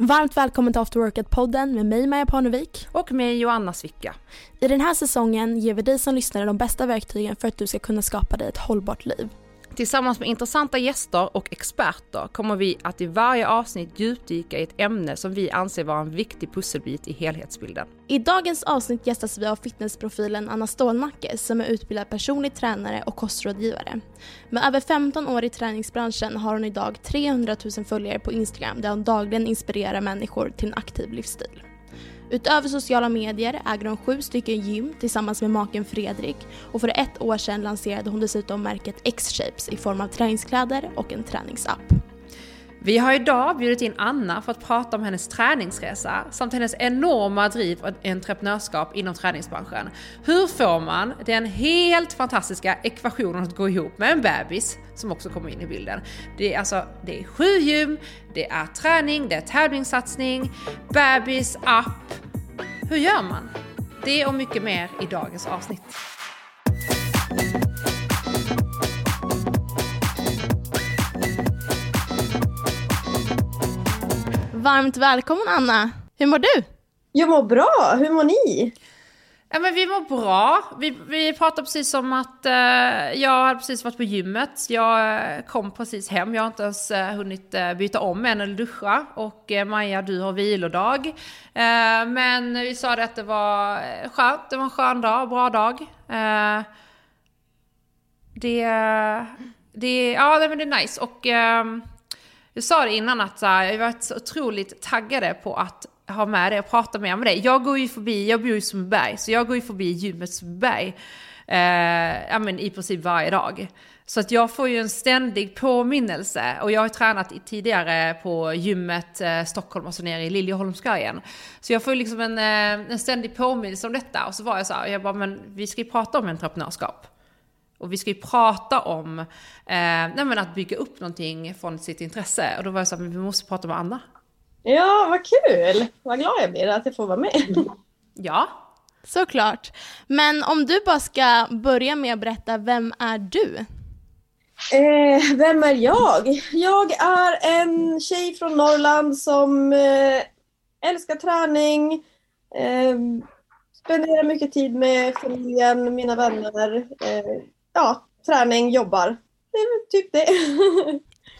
Varmt välkommen till After Workout-podden med mig Maja Parnevik. Och mig Joanna Svicka. I den här säsongen ger vi dig som lyssnare de bästa verktygen för att du ska kunna skapa dig ett hållbart liv. Tillsammans med intressanta gäster och experter kommer vi att i varje avsnitt djupdyka i ett ämne som vi anser vara en viktig pusselbit i helhetsbilden. I dagens avsnitt gästas vi av fitnessprofilen Anna Stålnacke som är utbildad personlig tränare och kostrådgivare. Med över 15 år i träningsbranschen har hon idag 300 000 följare på Instagram där hon dagligen inspirerar människor till en aktiv livsstil. Utöver sociala medier äger hon sju stycken gym tillsammans med maken Fredrik och för ett år sedan lanserade hon dessutom märket X-Shapes i form av träningskläder och en träningsapp. Vi har idag bjudit in Anna för att prata om hennes träningsresa samt hennes enorma driv och entreprenörskap inom träningsbranschen. Hur får man den helt fantastiska ekvationen att gå ihop med en bebis som också kommer in i bilden? Det är alltså, det är sju gym, det är träning, det är tävlingssatsning, bebis, app. Hur gör man? Det och mycket mer i dagens avsnitt. Varmt välkommen Anna! Hur mår du? Jag mår bra, hur mår ni? Ja men vi mår bra. Vi, vi pratade precis om att eh, jag hade precis varit på gymmet. Jag eh, kom precis hem, jag har inte ens eh, hunnit eh, byta om än eller duscha. Och eh, Maja, du har vilodag. Eh, men vi sa det att det var eh, skönt, det var en skön dag, bra dag. Eh, det, det, ja men det är nice. Och ehm, jag sa det innan att jag har varit så otroligt taggade på att ha med dig och prata mer med dig. Jag går ju förbi, jag bor ju i Sundbyberg, så jag går ju förbi gymmet Sundbyberg eh, ja, men i princip varje dag. Så att jag får ju en ständig påminnelse och jag har tränat tidigare på gymmet eh, Stockholm och så nere i Liljeholmskajen. Så jag får ju liksom en, eh, en ständig påminnelse om detta och så var jag så här, jag bara men vi ska ju prata om entreprenörskap. Och vi ska ju prata om eh, nej att bygga upp någonting från sitt intresse. Och då var jag så här, men vi måste prata med Anna. Ja, vad kul! Vad glad jag blir att jag får vara med. Ja. Såklart. Men om du bara ska börja med att berätta, vem är du? Eh, vem är jag? Jag är en tjej från Norrland som eh, älskar träning, eh, spenderar mycket tid med familjen, mina vänner. Eh, ja, träning, jobbar. Det är typ det.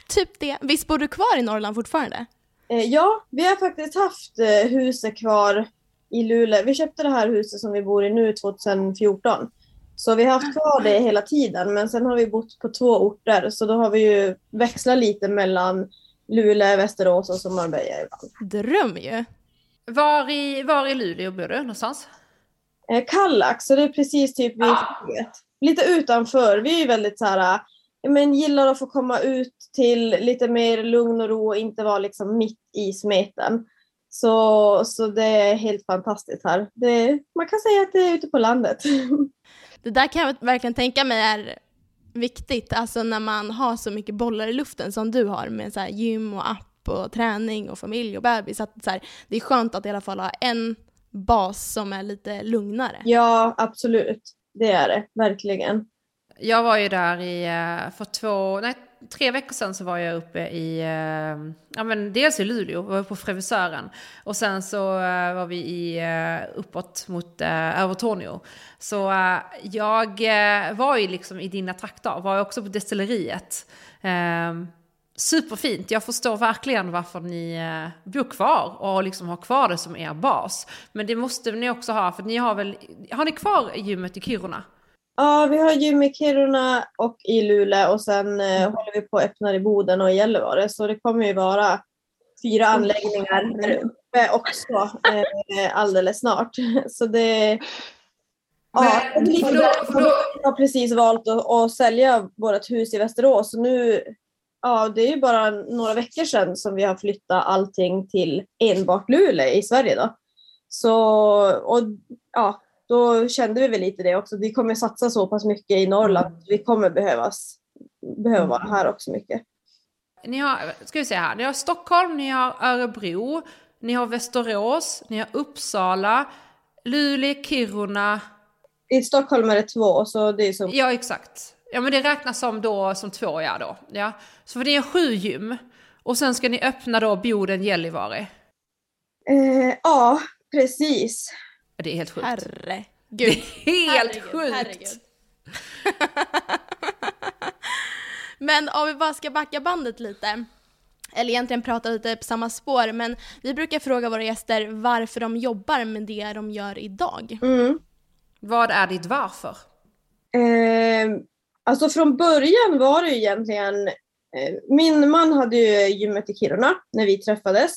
Typ det. Visst bor du kvar i Norrland fortfarande? Eh, ja, vi har faktiskt haft eh, huset kvar i Luleå. Vi köpte det här huset som vi bor i nu 2014. Så vi har haft kvar det hela tiden, men sen har vi bott på två orter, så då har vi ju växlat lite mellan Luleå, Västerås och Marbella ibland. Dröm ju. Var i, var i Luleå bor du någonstans? Eh, Kallax, så det är precis typ vid flyget. Lite utanför. Vi är väldigt så här, men gillar att få komma ut till lite mer lugn och ro och inte vara liksom mitt i smeten. Så, så det är helt fantastiskt här. Det, man kan säga att det är ute på landet. Det där kan jag verkligen tänka mig är viktigt, alltså när man har så mycket bollar i luften som du har med så här gym och app och träning och familj och bebis. Att så här, det är skönt att i alla fall ha en bas som är lite lugnare. Ja, absolut. Det är det, verkligen. Jag var ju där i, eh, för två, nej tre veckor sedan så var jag uppe i, eh, ja men dels i Luleå, var på Frevisören Och sen så eh, var vi i, uppåt mot Övertorneå. Så jag var ju liksom i dina trakter, var också på destilleriet. Ehm, Superfint, jag förstår verkligen varför ni bor kvar och liksom har kvar det som er bas. Men det måste ni också ha, för ni har väl, har ni kvar gymmet i Kiruna? Ja, vi har gym i Kiruna och i Luleå och sen eh, håller vi på att öppna i Boden och i Gällivare. Så det kommer ju vara fyra anläggningar där uppe också eh, alldeles snart. Så det... Ja, Men, för då- för då- vi har precis valt att, att sälja vårt hus i Västerås. Så nu, ja, det är ju bara några veckor sedan som vi har flyttat allting till enbart Luleå i Sverige. Då. Så, och ja, då kände vi väl lite det också. Vi kommer satsa så pass mycket i Norrland. Vi kommer behövas, behöva vara här också mycket. Ni har, ska vi se här, ni har Stockholm, ni har Örebro, ni har Västerås, ni har Uppsala, Luleå, Kiruna. I Stockholm är det två, så det är så. Ja, exakt. Ja, men det räknas som då som två, ja då. Ja. Så för ni har sju gym. Och sen ska ni öppna då Boden, Gällivare. Eh, ja, precis. Det är helt sjukt. Herregud. Det är helt Herregud, sjukt. herregud. men om vi bara ska backa bandet lite, eller egentligen prata lite på samma spår, men vi brukar fråga våra gäster varför de jobbar med det de gör idag. Mm. Vad är ditt varför? Eh, alltså från början var det ju egentligen, eh, min man hade ju gymmet i Kiruna när vi träffades.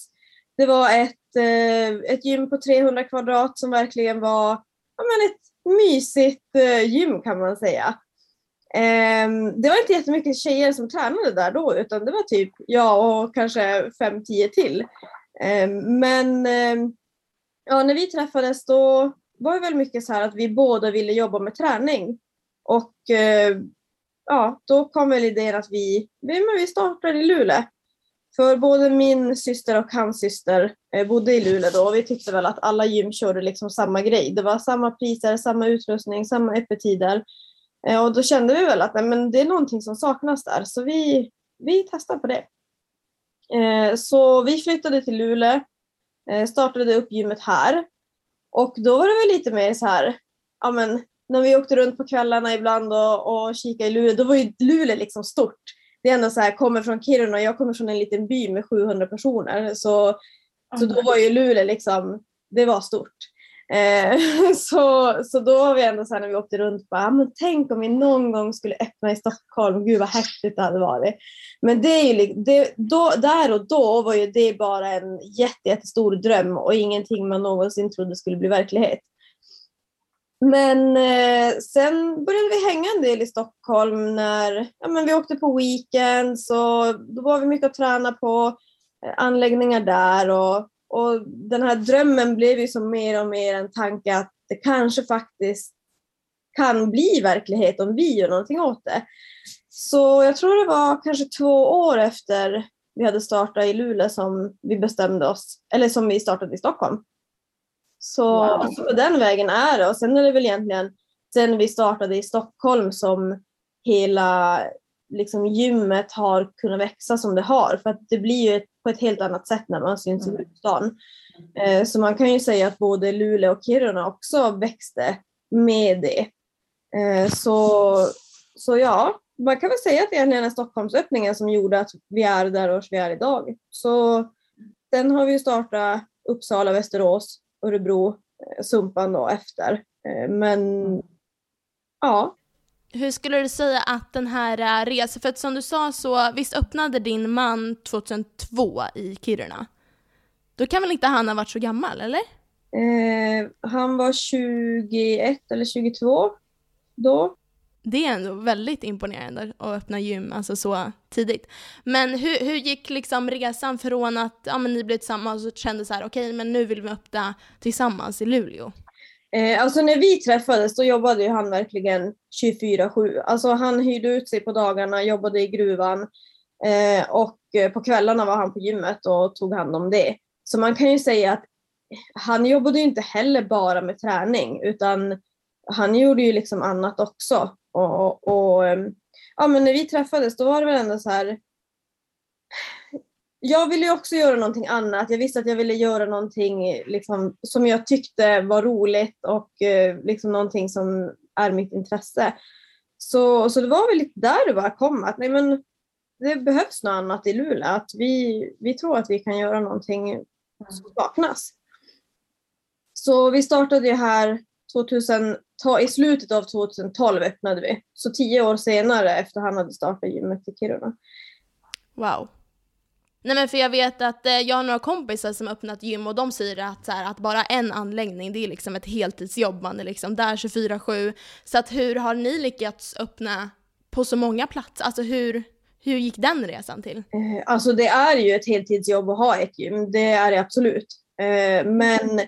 Det var ett, eh, ett gym på 300 kvadrat som verkligen var ja, men ett mysigt eh, gym kan man säga. Ehm, det var inte jättemycket tjejer som tränade där då utan det var typ jag och kanske fem, tio till. Ehm, men ehm, ja, när vi träffades då var det väl mycket så här att vi båda ville jobba med träning. Och eh, ja, då kom väl idén att vi, vi, men vi startar i Luleå. För både min syster och hans syster eh, bodde i Luleå då och vi tyckte väl att alla gym körde liksom samma grej. Det var samma priser, samma utrustning, samma öppettider. Eh, och då kände vi väl att nej, men det är någonting som saknas där så vi, vi testar på det. Eh, så vi flyttade till Luleå, startade upp gymmet här och då var det väl lite mer så här, ja men när vi åkte runt på kvällarna ibland och, och kikade i Luleå, då var ju Luleå liksom stort. Det är ändå så här, kommer från Kiruna, jag kommer från en liten by med 700 personer, så, så då var ju Luleå liksom, det var stort. Eh, så, så då var vi ändå så här när vi åkte runt, bara, ah, men tänk om vi någon gång skulle öppna i Stockholm, gud vad häftigt det hade varit. Men det är ju, det, då, där och då var ju det bara en jätte, jättestor dröm och ingenting man någonsin trodde skulle bli verklighet. Men eh, sen började vi hänga en del i Stockholm när ja, men vi åkte på weekends och då var vi mycket att träna på eh, anläggningar där och, och den här drömmen blev ju som mer och mer en tanke att det kanske faktiskt kan bli verklighet om vi gör någonting åt det. Så jag tror det var kanske två år efter vi hade startat i Luleå som vi bestämde oss, eller som vi startade i Stockholm. Så, Wow. på den vägen är det. Och sen är det väl egentligen sen vi startade i Stockholm som hela liksom, gymmet har kunnat växa som det har. För att det blir ju ett, på ett helt annat sätt när man syns i Mm. huvudstaden. Eh, så man kan ju säga att både Luleå och Kiruna också växte med det. Eh, så, så ja, man kan väl säga att det är Stockholmsöppningen som gjorde att vi är där och vi är idag. Så sen har vi ju startat Uppsala, Västerås, Örebro, eh, Sumpan då efter. Eh, Men ja, Hur skulle du säga att den här eh, resan, för att som du sa så visst öppnade din man 2002 i Kiruna? Då kan väl inte han ha varit så gammal, eller? eh, han var 21 eller 22 då. Det är ändå väldigt imponerande att öppna gym alltså så tidigt. Men hur, hur gick liksom resan från att ja, men ni blev tillsammans och kände så här, okej men nu vill vi öppna tillsammans i Luleå? Eh, alltså när vi träffades då jobbade ju han verkligen 24-7. Alltså han hyrde ut sig på dagarna, jobbade i gruvan eh, och eh, på kvällarna var han på gymmet och tog hand om det. Så man kan ju säga att han jobbade ju inte heller bara med träning utan han gjorde ju liksom annat också. Och, och, och ehm, ja, men när vi träffades då var det väl ändå så här. Jag ville ju också göra någonting annat. Jag visste att jag ville göra någonting liksom, som jag tyckte var roligt och eh, liksom någonting som är mitt intresse. Så, så det var väl lite där det bara kom att nej, men det behövs något annat i Luleå. Att vi, vi tror att vi kan göra någonting som saknas. Så vi startade ju här 2000, ta- i slutet av 2012 öppnade vi. Så tio år senare efter han hade startat gymmet i Kiruna. Wow. Nej men för jag vet att eh, jag har några kompisar som öppnat gym och de säger att, så här, att bara en anläggning det är liksom ett heltidsjobb, man är liksom där 24-7. Så att hur har ni lyckats öppna på så många platser? Alltså hur, hur gick den resan till? Eh, Alltså det är ju ett heltidsjobb att ha ett gym, det är det absolut. Eh, Men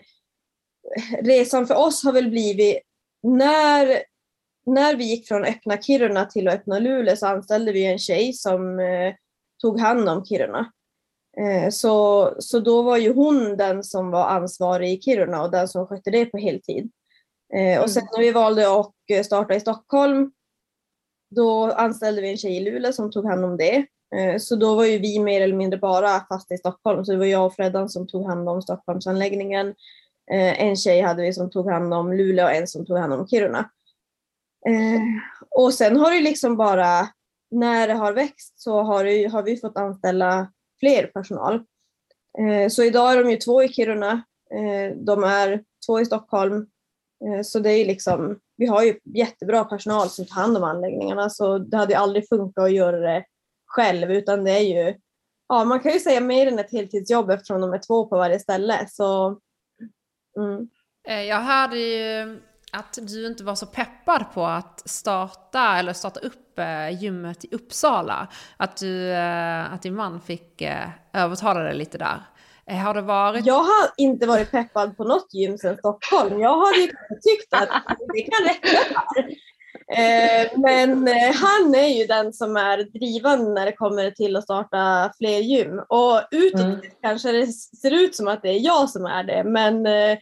resan för oss har väl blivit, när, när vi gick från öppna Kiruna till att öppna Luleå så anställde vi en tjej som eh, tog hand om Kiruna. Eh, Så, så då var ju hon den som var ansvarig i Kiruna och den som skötte det på heltid. Eh, Och sen när vi valde att starta i Stockholm då anställde vi en tjej i Luleå som tog hand om det. Eh, så då var ju vi mer eller mindre bara fast i Stockholm. Så det var jag och Freddan som tog hand om Stockholmsanläggningen. Eh, en tjej hade vi som tog hand om Luleå och en som tog hand om Kiruna. Eh, och sen har det liksom bara, när det har växt så har, det, har vi fått anställa fler personal. Eh, så idag är de ju två i Kiruna. De är två i Stockholm. Så det är liksom, vi har ju jättebra personal som tar hand om anläggningarna så det hade aldrig funkat att göra det själv utan det är ju, ja man kan ju säga mer än ett heltidsjobb eftersom de är två på varje ställe. Så, mm. Eh, jag hörde ju att du inte var så peppad på att starta eller starta upp eh, gymmet i Uppsala. Att, du, eh, att din man fick övertala dig lite där. Har det varit... Jag har inte varit peppad på något gym sedan Stockholm. Jag hade ju tyckt att det kan räcka. Eh, men eh, han är ju den som är drivande när det kommer till att starta fler gym. Och utåt mm. kanske det ser ut som att det är jag som är det, men eh,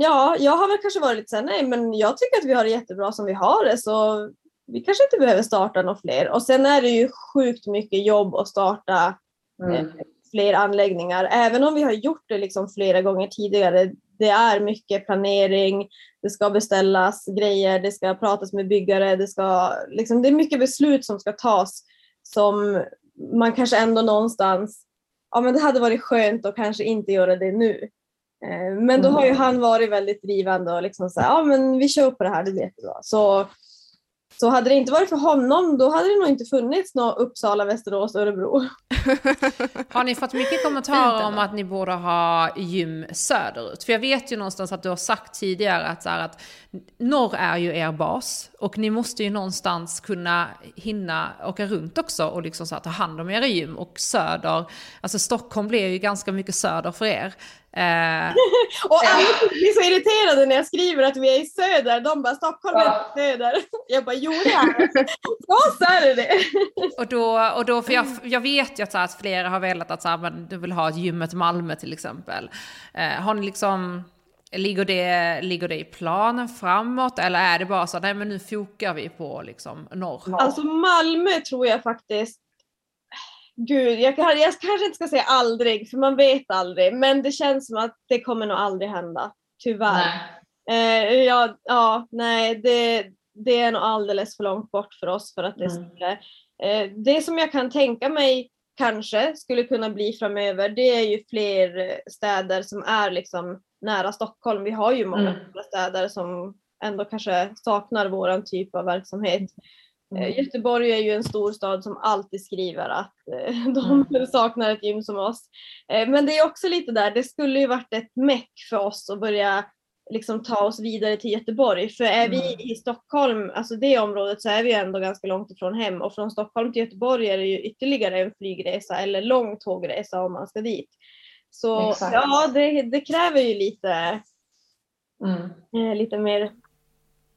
ja, jag har väl kanske varit lite såhär, nej men jag tycker att vi har det jättebra som vi har det så vi kanske inte behöver starta några fler. Och sen är det ju sjukt mycket jobb att starta mm. fler anläggningar. Även om vi har gjort det liksom flera gånger tidigare. Det är mycket planering, det ska beställas grejer, det ska pratas med byggare, det, ska, liksom, det är mycket beslut som ska tas som man kanske ändå någonstans, ja men det hade varit skönt att kanske inte göra det nu. Eh, men då har ju mm. han varit väldigt drivande och liksom så ja men vi kör på det här, det blir jättebra. Så så hade det inte varit för honom då hade det nog inte funnits något Uppsala, Västerås, Örebro. har ni fått mycket kommentarer om att ni borde ha gym söderut? För jag vet ju någonstans att du har sagt tidigare att, så här, att norr är ju er bas och ni måste ju någonstans kunna hinna åka runt också och liksom så här, ta hand om era gym och söder, alltså Stockholm blir ju ganska mycket söder för er. Eh, och alla blir så irriterade när jag skriver att vi är i söder. De bara Stockholm är ja. söder. Jag bara jo det är Ja så är det Och då, och då för jag, jag vet ju att, så här, att flera har velat att så här, men, du vill ha ett gymmet Malmö till exempel. Eh, har ni liksom Ligger det, ligger det i planen framåt eller är det bara så nej men nu fokar vi på liksom norr? Alltså Malmö tror jag faktiskt Gud, jag, jag kanske inte ska säga aldrig, för man vet aldrig, men det känns som att det kommer nog aldrig hända. Tyvärr. Eh, ja, ja, nej, det, det är nog alldeles för långt bort för oss för att det mm. skulle... Eh, det som jag kan tänka mig kanske skulle kunna bli framöver, det är ju fler städer som är liksom nära Stockholm. Vi har ju många mm. städer som ändå kanske saknar våran typ av verksamhet. Eh, mm. Göteborg är ju en stor stad som alltid skriver att eh, de mm. saknar ett gym som oss. Eh, men det är också lite där, det skulle ju varit ett meck för oss att börja liksom ta oss vidare till Göteborg. För är vi mm. i Stockholm, alltså det området, så är vi ändå ganska långt ifrån hem och från Stockholm till Göteborg är det ju ytterligare en flygresa eller lång tågresa om man ska dit. Så Exakt. ja, det, det, kräver ju lite, mm. lite mer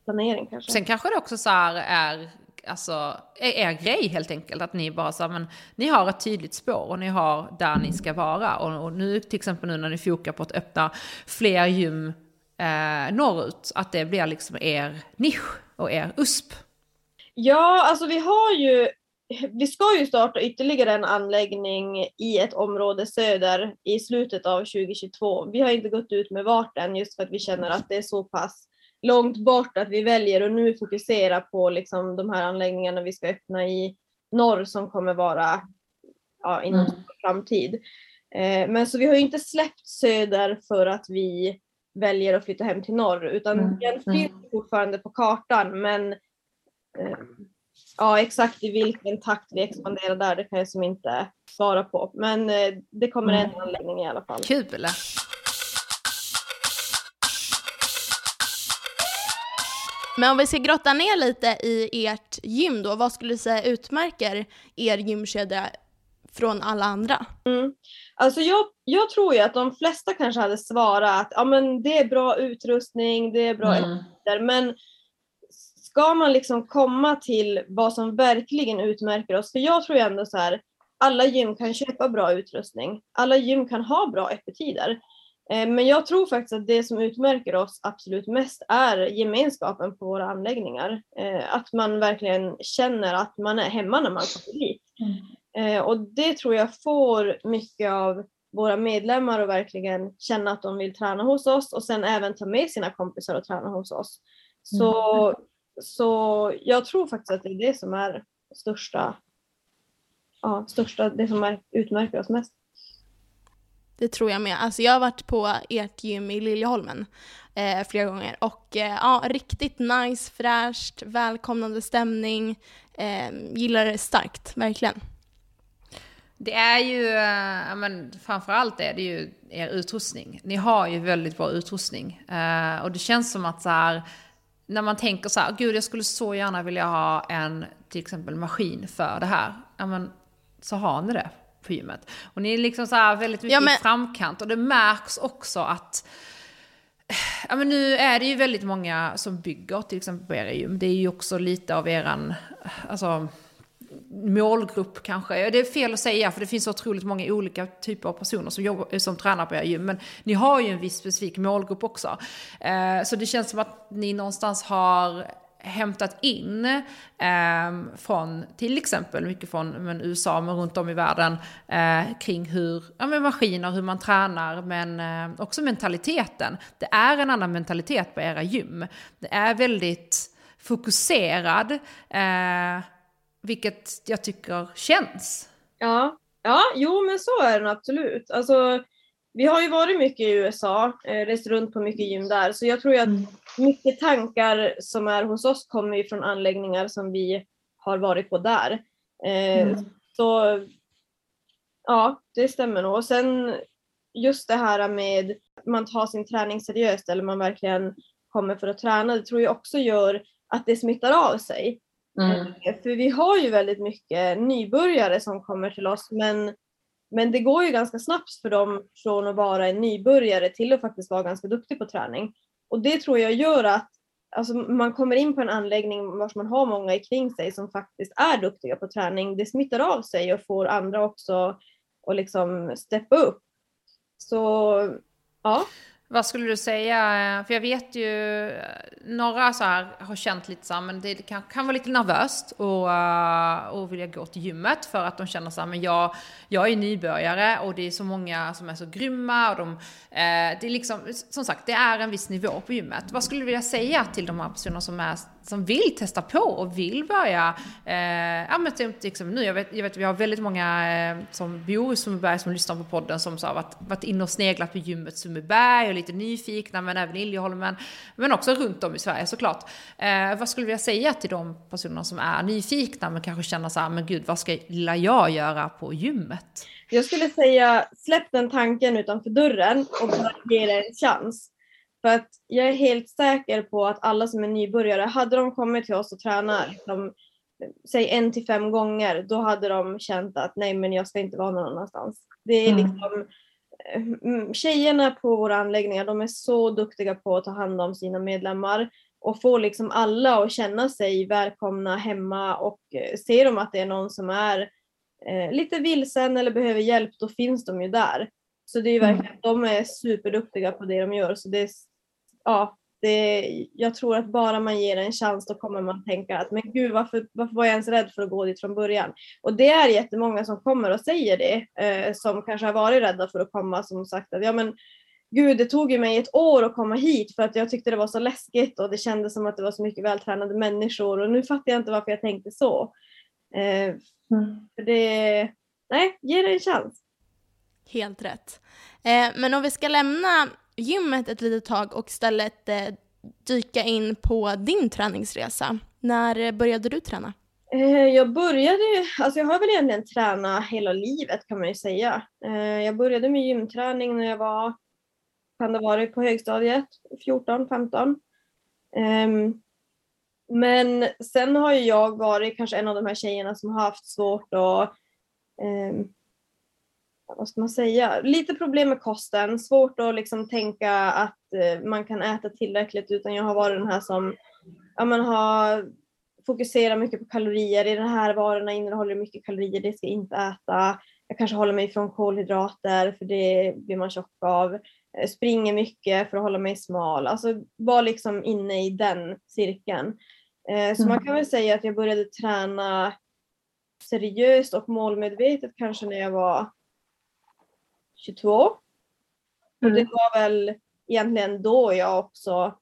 planering kanske. Sen kanske det också så är alltså, e-, er grej helt enkelt. Att ni bara så men ni har ett tydligt spår och ni har där ni ska vara. Och, och nu till exempel nu när ni fokar på att öppna fler gym eh, norrut, att det blir liksom er nisch och er USP. Ja, alltså vi har ju vi ska ju starta ytterligare en anläggning i ett område söder i slutet av 2022. Vi har inte gått ut med vart än just för att vi känner att det är så pass långt bort att vi väljer att nu fokusera på liksom de här anläggningarna vi ska öppna i norr som kommer vara ja, inom mm. framtid. Eh, men så vi har ju inte släppt söder för att vi väljer att flytta hem till norr utan mm. den mm. finns fortfarande på kartan men eh, ja, exakt i vilken takt vi expanderar där det kan jag som inte svara på. Men eh, det kommer en mm. anläggning i alla fall. Kul! Men om vi ska grotta ner lite i ert gym då, vad skulle du säga utmärker er gymkedja från alla andra? Mm. Alltså jag, jag tror ju att de flesta kanske hade svarat att ja, men det är bra utrustning, det är bra mm. Efter, men ska man liksom komma till vad som verkligen utmärker oss, för jag tror ju ändå så här, alla gym kan köpa bra utrustning, alla gym kan ha bra öppettider. Eh, men jag tror faktiskt att det som utmärker oss absolut mest är gemenskapen på våra anläggningar. Eh, att man verkligen känner att man är hemma när man kommer dit. Mm. Eh, och det tror jag får mycket av våra medlemmar att verkligen känna att de vill träna hos oss och sen även ta med sina kompisar och träna hos oss. Så, mm. så jag tror faktiskt att det är det som är största, ja, största, det som är, utmärker oss mest. Det tror jag med. Alltså jag har varit på ert gym i Liljeholmen eh, flera gånger och eh, ja, riktigt nice, fräscht, välkomnande stämning. Eh, gillar det starkt, verkligen. Det är ju, äh, men framförallt är det ju er utrustning. Ni har ju väldigt bra utrustning. Eh, och det känns som att så här, när man tänker så här, gud jag skulle så gärna vilja ha en till exempel maskin för det här. Ja men så har ni det på gymmet. Och ni är liksom så här väldigt mycket ja, men... i framkant och det märks också att Ja men nu är det ju väldigt många som bygger till exempel på era gym. Det är ju också lite av eran, alltså målgrupp kanske. Det är fel att säga för det finns så otroligt många olika typer av personer som, jobbar, som tränar på era gym. Men ni har ju en viss specifik målgrupp också. Eh, så det känns som att ni någonstans har hämtat in eh, från till exempel mycket från men, USA men runt om i världen eh, kring hur, ja men maskiner, hur man tränar men eh, också mentaliteten. Det är en annan mentalitet på era gym. Det är väldigt fokuserad eh, vilket jag tycker känns. Ja, ja jo men så är det absolut. Alltså, vi har ju varit mycket i USA, eh, rest runt på mycket gym där, så jag tror att mm. Mycket tankar som är hos oss kommer ju från anläggningar som vi har varit på där. Eh, mm. Så ja, det stämmer nog. Och sen just det här med att man tar sin träning seriöst eller man verkligen kommer för att träna, det tror jag också gör att det smittar av sig. Mm. Eh, för vi har ju väldigt mycket nybörjare som kommer till oss men, men det går ju ganska snabbt för dem från att vara en nybörjare till att faktiskt vara ganska duktig på träning. Och det tror jag gör att alltså, man kommer in på en anläggning vars man har många kring sig som faktiskt är duktiga på träning. Det smittar av sig och får andra också att liksom steppa upp. Så ja. Vad skulle du säga? Eh, för jag vet ju, eh, några så här har känt lite så här, men det kan, kan vara lite nervöst och, eh, och vilja gå till gymmet för att de känner så här, men jag, jag är nybörjare och det är så många som är så grymma och de, det är liksom, som sagt, det är en viss nivå på gymmet. Vad skulle du vilja säga till de här personerna som, är, som vill testa på och vill börja, eh, ja men typ, liksom nu, jag vet, jag vet vi har väldigt många eh, som bor i Sundbyberg som lyssnar på podden som har varit, varit inne och sneglat på gymmet Sundbyberg och lite nyfikna, men även Liljeholmen, men också runt om i Sverige såklart. Eh, vad skulle jag säga till de personerna som är nyfikna, men kanske känner så här, men gud, vad ska lilla jag göra på gymmet? Jag skulle säga, släpp den tanken utanför dörren och ge det en chans. För att jag är helt säker på att alla som är nybörjare, hade de kommit till oss och tränat, liksom, säg en till fem gånger, då hade de känt att nej men jag ska inte vara någon annanstans. Det är mm. liksom Mm, tjejerna på våra anläggningar de är så duktiga på att ta hand om sina medlemmar och få liksom alla att känna sig välkomna hemma och eh, ser de att det är någon som är eh, lite vilsen eller behöver hjälp då finns de ju där. Så det är mm. verkligen, de är superduktiga på det de gör så det ja, det, jag tror att bara man ger en chans då kommer man tänka att men gud varför, varför var jag ens rädd för att gå dit från början? Och det är jättemånga som kommer och säger det eh, som kanske har varit rädda för att komma som sagt att ja men gud det tog ju mig ett år att komma hit för att jag tyckte det var så läskigt och det kändes som att det var så mycket vältränade människor och nu fattar jag inte varför jag tänkte så. Eh, mm. för det, nej, ge det en chans. Helt rätt. Eh, men om vi ska lämna gymmet ett litet tag och istället eh, dyka in på din träningsresa. När eh, började du träna? Eh, jag började, alltså jag har väl egentligen tränat hela livet kan man ju säga. Eh, jag började med gymträning när jag var, kan det varit på högstadiet, 14, 15. Ehm, men sen har ju jag varit kanske en av de här tjejerna som har haft svårt att ehm, vad ska man säga, lite problem med kosten, svårt att liksom tänka att eh, man kan äta tillräckligt utan jag har varit den här som ja, man har fokuserat mycket på kalorier, i de här varorna innehåller mycket kalorier, det ska jag inte äta. Jag kanske håller mig från kolhydrater för det blir man tjock av. Jag springer mycket för att hålla mig smal, alltså var liksom inne i den cirkeln. Eh, så man kan väl säga att jag började träna seriöst och målmedvetet kanske när jag var 22. Och Mm. det var väl egentligen då jag också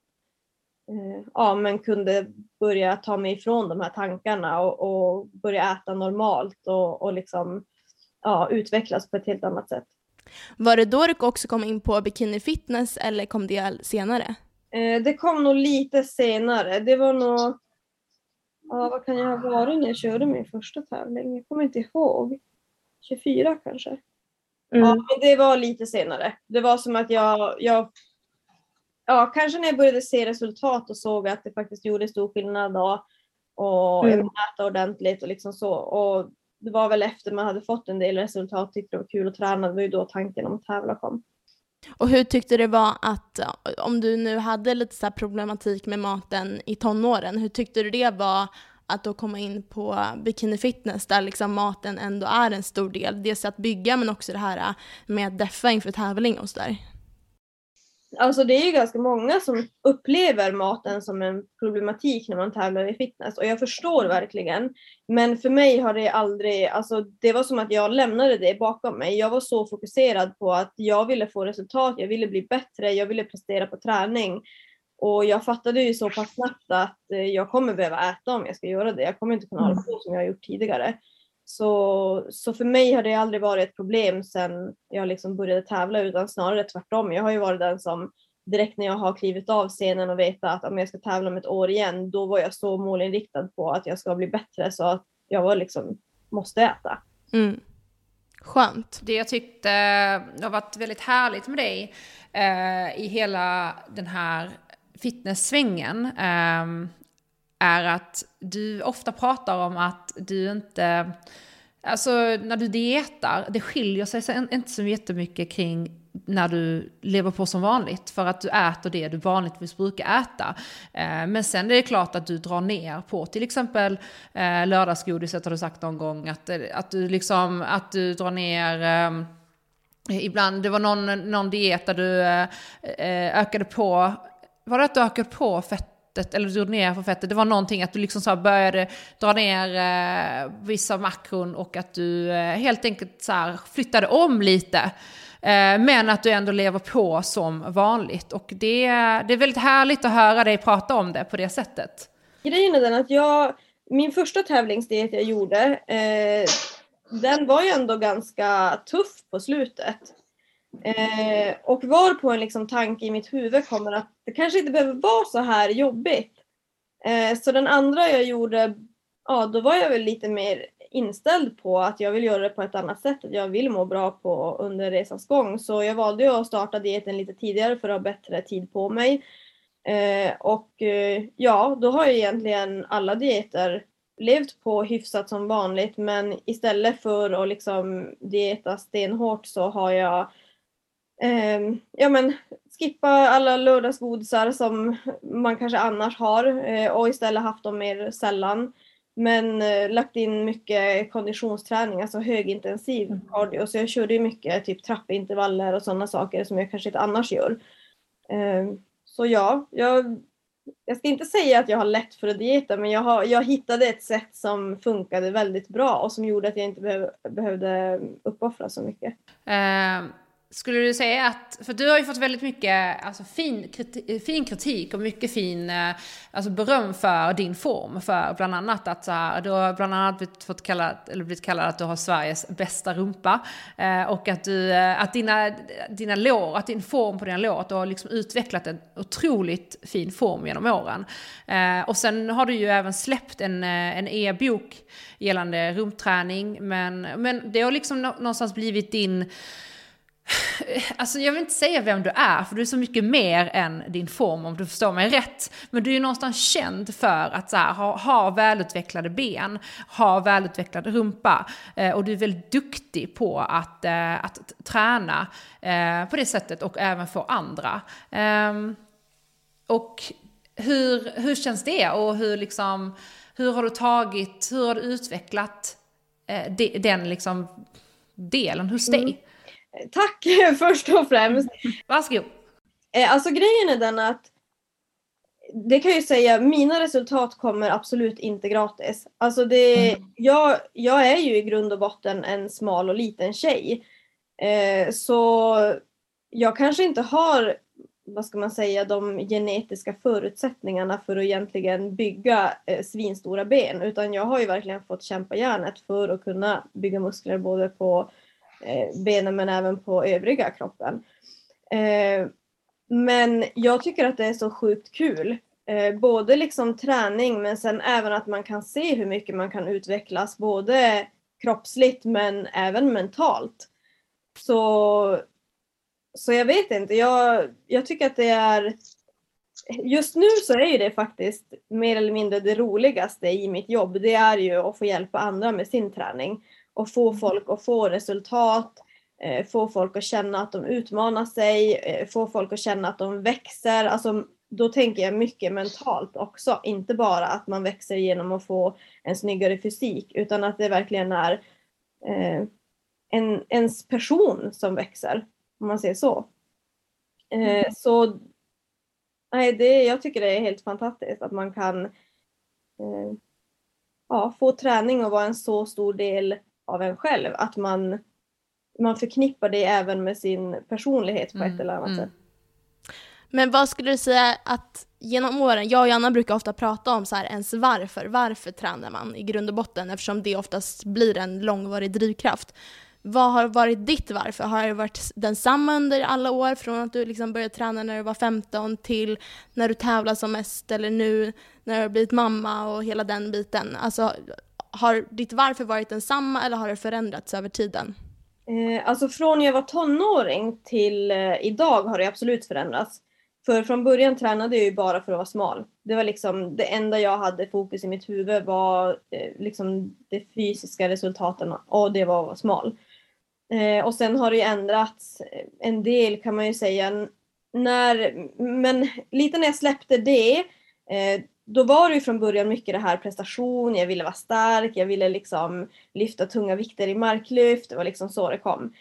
eh, ja, men kunde börja ta mig ifrån de här tankarna och, och börja äta normalt och, och liksom, ja, utvecklas på ett helt annat sätt. Var det då du också kom in på bikini fitness eller kom det senare? Eh, det kom nog lite senare. Det var nog, ja, vad kan jag ha varit när jag körde min första tävling? Jag kommer inte ihåg. 24 kanske. Mm. Ja, men det var lite senare. Det var som att jag, jag ja, kanske när jag började se resultat och såg att det faktiskt gjorde stor skillnad då, och jag Mm. ville äta ordentligt och liksom så. Och det var väl efter man hade fått en del resultat, tyckte det var kul att träna, det var ju då tanken om att tävla kom. Och hur tyckte du det var att, om du nu hade lite så problematik med maten i tonåren, hur tyckte du det var att då komma in på bikini fitness där liksom maten ändå är en stor del? Dels att bygga men också det här äh, med att deffa inför tävling och sådär. Alltså det är ju ganska många som upplever maten som en problematik när man tävlar i fitness och jag förstår verkligen. Men för mig har det aldrig, alltså det var som att jag lämnade det bakom mig. Jag var så fokuserad på att jag ville få resultat, jag ville bli bättre, jag ville prestera på träning. Och jag fattade ju så pass snabbt att eh, jag kommer behöva äta om jag ska göra det. Jag kommer inte kunna hålla på som jag har gjort tidigare. Så, så för mig har det aldrig varit ett problem sen jag liksom började tävla utan snarare tvärtom. Jag har ju varit den som direkt när jag har klivit av scenen och vetat att om jag ska tävla om ett år igen, då var jag så målinriktad på att jag ska bli bättre så att jag var liksom, måste äta. Mm. Skönt. Det jag tyckte har varit väldigt härligt med dig eh, i hela den här fitnesssvängen eh, är att du ofta pratar om att du inte, alltså när du dietar, det skiljer sig så- inte så jättemycket kring när du lever på som vanligt för att du äter det du vanligtvis brukar äta. Ehm, men sen är det klart att du drar ner på till exempel eh, lördagsgodiset har du sagt någon gång att, eh, att du liksom, att du drar ner ehm, Ibland, det var någon, någon diet där du eh, ökade på, var det att du ökade på fettet eller du drog ner på fettet? Det var någonting att du liksom så började dra ner eh, vissa makron och att du eh, helt enkelt så här flyttade om lite. Eh, men att du ändå lever på som vanligt. Och det, det är väldigt härligt att höra dig prata om det på det sättet. Grejen är den att jag, min första tävlingsdiet jag gjorde, eh, den var ju ändå ganska tuff på slutet. Eh, och var på en liksom tanke i mitt huvud kommer att det kanske inte behöver vara så här jobbigt. Eh, så den andra jag gjorde, ja då var jag väl lite mer inställd på att jag vill göra det på ett annat sätt, att jag vill må bra på under resans gång. Så jag valde att starta dieten lite tidigare för att ha bättre tid på mig. Eh, och eh, ja, då har jag egentligen alla dieter levt på hyfsat som vanligt men istället för att liksom dieta stenhårt så har jag ehm, ja, men skippa alla lördagsgodisar som man kanske annars har eh, och istället haft dem mer sällan. Men eh, lagt in mycket konditionsträning, alltså högintensiv cardio. Så jag körde ju mycket typ trappintervaller och sådana saker som jag kanske inte annars gör. Ehm, så ja, jag, jag ska inte säga att jag har lätt för att dieta men jag, har, jag hittade ett sätt som funkade väldigt bra och som gjorde att jag inte behöv, behövde uppoffra så mycket. Eh, skulle du säga att, för du har ju fått väldigt mycket alltså, fin, kritik, fin kritik och mycket fin eh, alltså, beröm för din form. För bland annat att så här, du har bland annat blivit, fått kallad, eller blivit kallad att du har Sveriges bästa rumpa. Eh, och att, du, eh, att dina, dina lår, att din form på dina lår, att du har liksom utvecklat en otroligt fin form genom åren. Eh, och sen har du ju även släppt en, eh, en e-bok gällande rumpträning. Men, men det har liksom någonstans blivit din Alltså jag vill inte säga vem du är, för du är så mycket mer än din form om du förstår mig rätt. Men du är ju någonstans känd för att så här, ha, ha välutvecklade ben, ha välutvecklad rumpa. Eh, och du är väldigt duktig på att, eh, att träna eh, på det sättet och även få andra. Ehm, och hur, hur känns det och hur, liksom, hur har du tagit, hur har du utvecklat eh, de, den liksom delen hos dig? Mm. Tack först och främst. Varsågod. Eh, Alltså grejen är den att det kan jag ju säga, mina resultat kommer absolut inte gratis. Alltså det, jag, jag är ju i grund och botten en smal och liten tjej. Eh, så jag kanske inte har, vad ska man säga, de genetiska förutsättningarna för att egentligen bygga eh, svinstora ben. Utan jag har ju verkligen fått kämpa järnet för att kunna bygga muskler både på Eh, benen men även på övriga kroppen. Eh, men jag tycker att det är så sjukt kul. Eh, både liksom träning men sen även att man kan se hur mycket man kan utvecklas både kroppsligt men även mentalt. Så, så jag vet inte, jag, jag tycker att det är Just nu så är ju det faktiskt mer eller mindre det roligaste i mitt jobb. Det är ju att få hjälpa andra med sin träning och få folk att få resultat, eh, få folk att känna att de utmanar sig, eh, få folk att känna att de växer. Alltså, då tänker jag mycket mentalt också, inte bara att man växer genom att få en snyggare fysik utan att det verkligen är eh, en, ens person som växer, om man säger så. Eh, så nej, det, jag tycker det är helt fantastiskt att man kan ja, få träning och vara en så stor del av en själv. Att man, man förknippar det även med sin personlighet på ett Mm, eller annat mm. sätt. Men vad skulle du säga att genom åren, jag och Janna brukar ofta prata om så här ens varför, varför tränar man i grund och botten eftersom det oftast blir en långvarig drivkraft. Vad har varit ditt varför? Har det varit densamma under alla år från att du liksom började träna när du var 15 till när du tävlar som mest eller nu när du har blivit mamma och hela den biten? Alltså har ditt varför varit densamma eller har det förändrats över tiden? Eh, alltså från jag var tonåring till eh, idag har det absolut förändrats. För från början tränade jag ju bara för att vara smal. Det var liksom det enda jag hade fokus i mitt huvud var eh, liksom de fysiska resultaten och det var att vara smal. Eh, och sen har det ju ändrats eh, en del kan man ju säga. När, men lite när jag släppte det, eh, då var det ju från början mycket det här prestation, jag ville vara stark, jag ville liksom lyfta tunga vikter i marklyft, det var liksom så det kom.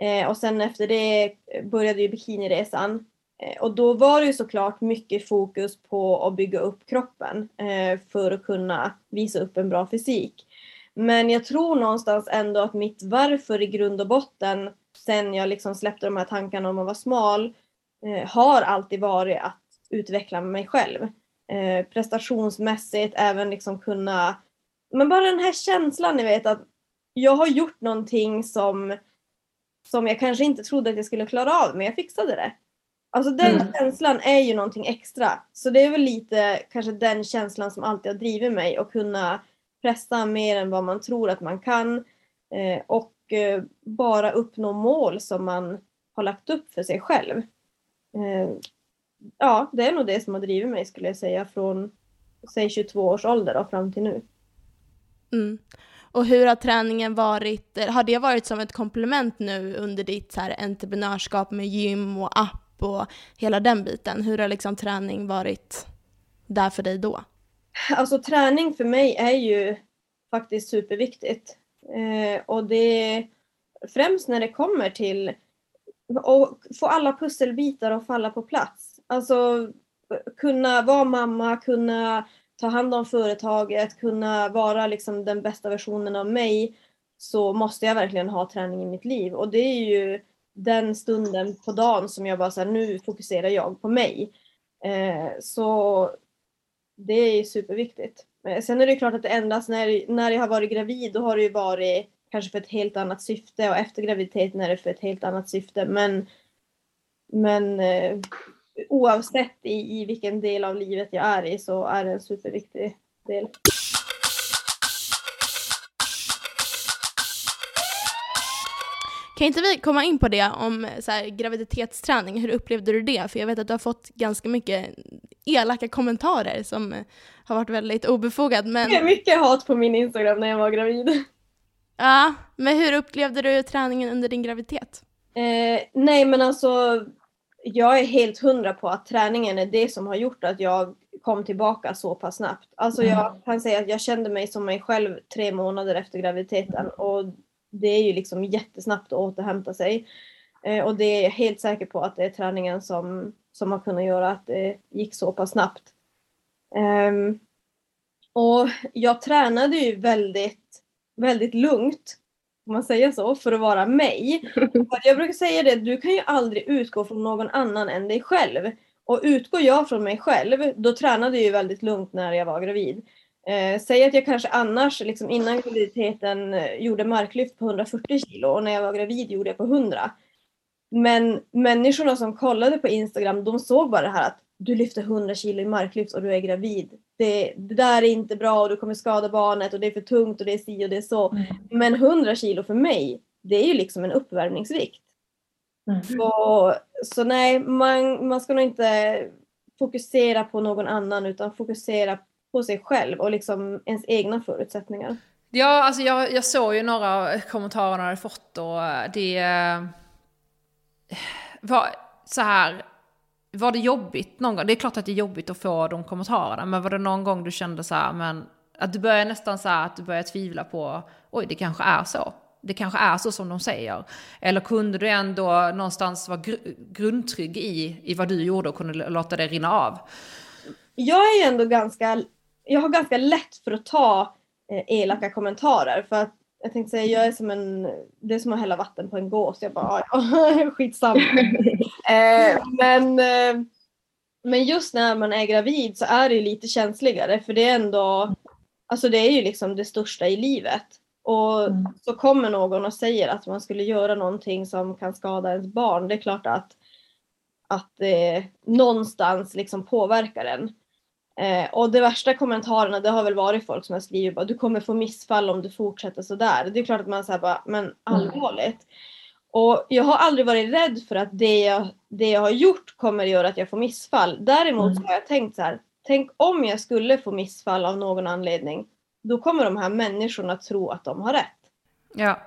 Eh, och sen efter det började ju bikiniresan. Eh, och då var det ju såklart mycket fokus på att bygga upp kroppen eh, för att kunna visa upp en bra fysik. Men jag tror någonstans ändå att mitt varför i grund och botten sen jag liksom släppte de här tankarna om att vara smal eh, har alltid varit att utveckla mig själv. Eh, prestationsmässigt, även liksom kunna... Men bara den här känslan, ni vet att jag har gjort någonting som, som jag kanske inte trodde att jag skulle klara av, men jag fixade det. Alltså den Mm. känslan är ju någonting extra. Så det är väl lite kanske den känslan som alltid har drivit mig att kunna pressa mer än vad man tror att man kan eh, och eh, bara uppnå mål som man har lagt upp för sig själv. Eh, ja, det är nog det som har drivit mig skulle jag säga från säg 22 års ålder och fram till nu. Mm. Och hur har träningen varit, har det varit som ett komplement nu under ditt så här entreprenörskap med gym och app och hela den biten? Hur har liksom träning varit där för dig då? Alltså träning för mig är ju faktiskt superviktigt. Eh, och det främst när det kommer till att få alla pusselbitar att falla på plats. Alltså kunna vara mamma, kunna ta hand om företaget, kunna vara liksom den bästa versionen av mig så måste jag verkligen ha träning i mitt liv. Och det är ju den stunden på dagen som jag bara säger nu fokuserar jag på mig. Eh, så det är superviktigt. Eh, sen är det klart att det ändras när, när jag har varit gravid. Då har det ju varit kanske för ett helt annat syfte och efter graviditeten är det för ett helt annat syfte. Men, men eh, oavsett i, i vilken del av livet jag är i så är det en superviktig del. Kan inte vi komma in på det om så här, graviditetsträning? Hur upplevde du det? För jag vet att du har fått ganska mycket elaka kommentarer som har varit väldigt obefogad. Det är Men, mycket hat på min Instagram när jag var gravid. ja, men hur upplevde du träningen under din graviditet? Eh, nej men alltså jag är helt hundra på att träningen är det som har gjort att jag kom tillbaka så pass snabbt. Alltså jag kan säga att jag kände mig som mig själv tre månader efter graviditeten och det är ju liksom jättesnabbt att återhämta sig. Eh, och det är jag helt säker på att det är träningen som, som har kunnat göra att det gick så pass snabbt. Ehm, och jag tränade ju väldigt, väldigt lugnt, om man säger så, för att vara mig. Jag brukar säga det, du kan ju aldrig utgå från någon annan än dig själv. Och utgår jag från mig själv, då tränade jag ju väldigt lugnt när jag var gravid. Eh, säg att jag kanske annars, liksom innan graviditeten, eh, gjorde marklyft på 140 kilo och när jag var gravid gjorde jag på 100. Men människorna som kollade på Instagram, de såg bara det här att du lyfter 100 kilo i marklyft och du är gravid. Det, det där är inte bra och du kommer skada barnet och det är för tungt och det är si och det är så. Mm. Men 100 kilo för mig, det är ju liksom en uppvärmningsvikt. Mm. Så, så nej, man, man ska nog inte fokusera på någon annan utan fokusera på sig själv och liksom ens egna förutsättningar. Ja, alltså jag, jag såg ju några kommentarer jag hade fått och det eh, var så här. Var det jobbigt någon gång? Det är klart att det är jobbigt att få de kommentarerna, men var det någon gång du kände så här, men att du börjar nästan så här, att du börjar tvivla på, oj det kanske är så. Det kanske är så som de säger. Eller kunde du ändå någonstans vara gr grundtrygg i, i vad du gjorde och kunde låta det rinna av? Jag är ju ändå ganska, jag har ganska lätt för att ta eh, elaka kommentarer för att jag tänkte säga, jag är som en, det är som att hälla vatten på en gås. Jag bara, ja, skitsamma. eh, men, eh, men just när man är gravid så är det lite känsligare för det är ändå, alltså det är ju liksom det största i livet. Och Mm. så kommer någon och säger att man skulle göra någonting som kan skada ens barn. Det är klart att, att det någonstans liksom påverkar en. Eh, och de värsta kommentarerna det har väl varit folk som har skrivit bara du kommer få missfall om du fortsätter sådär. Det är klart att man säger bara men allvarligt. Och jag har aldrig varit rädd för att det jag, det jag har gjort kommer göra att jag får missfall. Däremot Mm. har jag tänkt så här. Tänk om jag skulle få missfall av någon anledning. Då kommer de här människorna tro att de har rätt. Ja.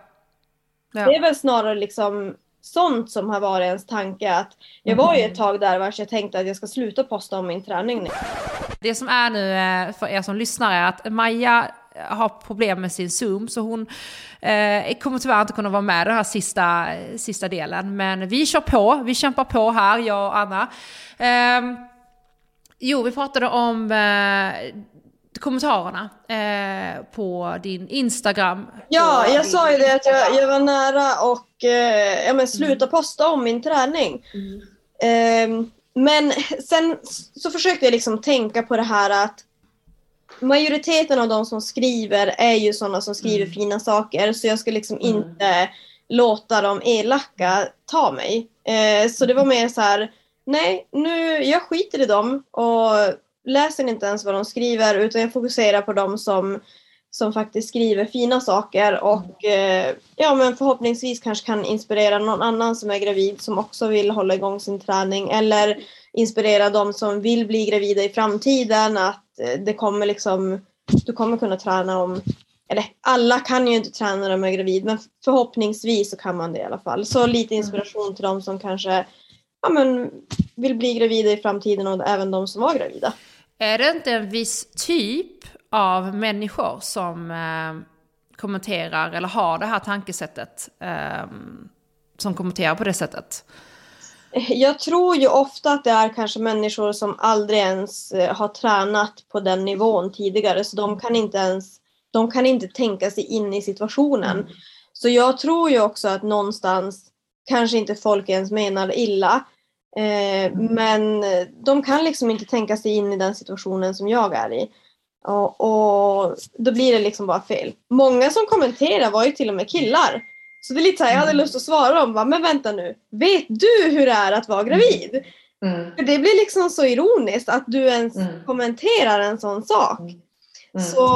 Det ja. är väl snarare liksom sånt som har varit ens tanke. Att jag var ju ett tag där vars jag tänkte att jag ska sluta posta om min träning nu. Det som är nu eh, för er som lyssnar är att Maja har problem med sin Zoom så hon eh, kommer tyvärr inte kunna vara med den här sista, sista delen. Men vi kör på, vi kämpar på här, jag och Anna. Ehm, jo, vi pratade om eh, kommentarerna eh, på din Instagram. Ja, jag sa ju det att jag, jag var nära och eh, ja, men sluta posta om min träning. Ehm, men sen så försökte jag liksom tänka på det här att majoriteten av de som skriver är ju sådana som skriver fina saker så jag ska liksom Mm. inte låta de elaka ta mig. Eh, så det var mer så här, nej, nu, jag skiter i dem och läser inte ens vad de skriver utan jag fokuserar på dem som, som faktiskt skriver fina saker och eh, ja, men förhoppningsvis kanske kan inspirera någon annan som är gravid som också vill hålla igång sin träning eller inspirera de som vill bli gravida i framtiden att eh, det kommer liksom, du kommer kunna träna om eller alla kan ju inte träna när de är gravid men förhoppningsvis så kan man det i alla fall. Så lite inspiration till de som kanske ja, men, vill bli gravida i framtiden och även de som var gravida. Är det inte en viss typ av människor som eh, kommenterar eller har det här tankesättet eh, som kommenterar på det sättet? Jag tror ju ofta att det är kanske människor som aldrig ens eh, har tränat på den nivån tidigare så de kan inte ens de kan inte tänka sig in i situationen. Så jag tror ju också att någonstans kanske inte folk ens menar illa men de kan liksom inte tänka sig in i den situationen som jag är i. Och, och då blir det liksom bara fel. Många som kommenterar var ju till och med killar. Så det är lite så här, jag hade lust att svara dem, bara, men vänta nu, vet du hur det är att vara gravid? Mm. För det blir liksom så ironiskt att du ens Mm. kommenterar en sån sak. Mm. Så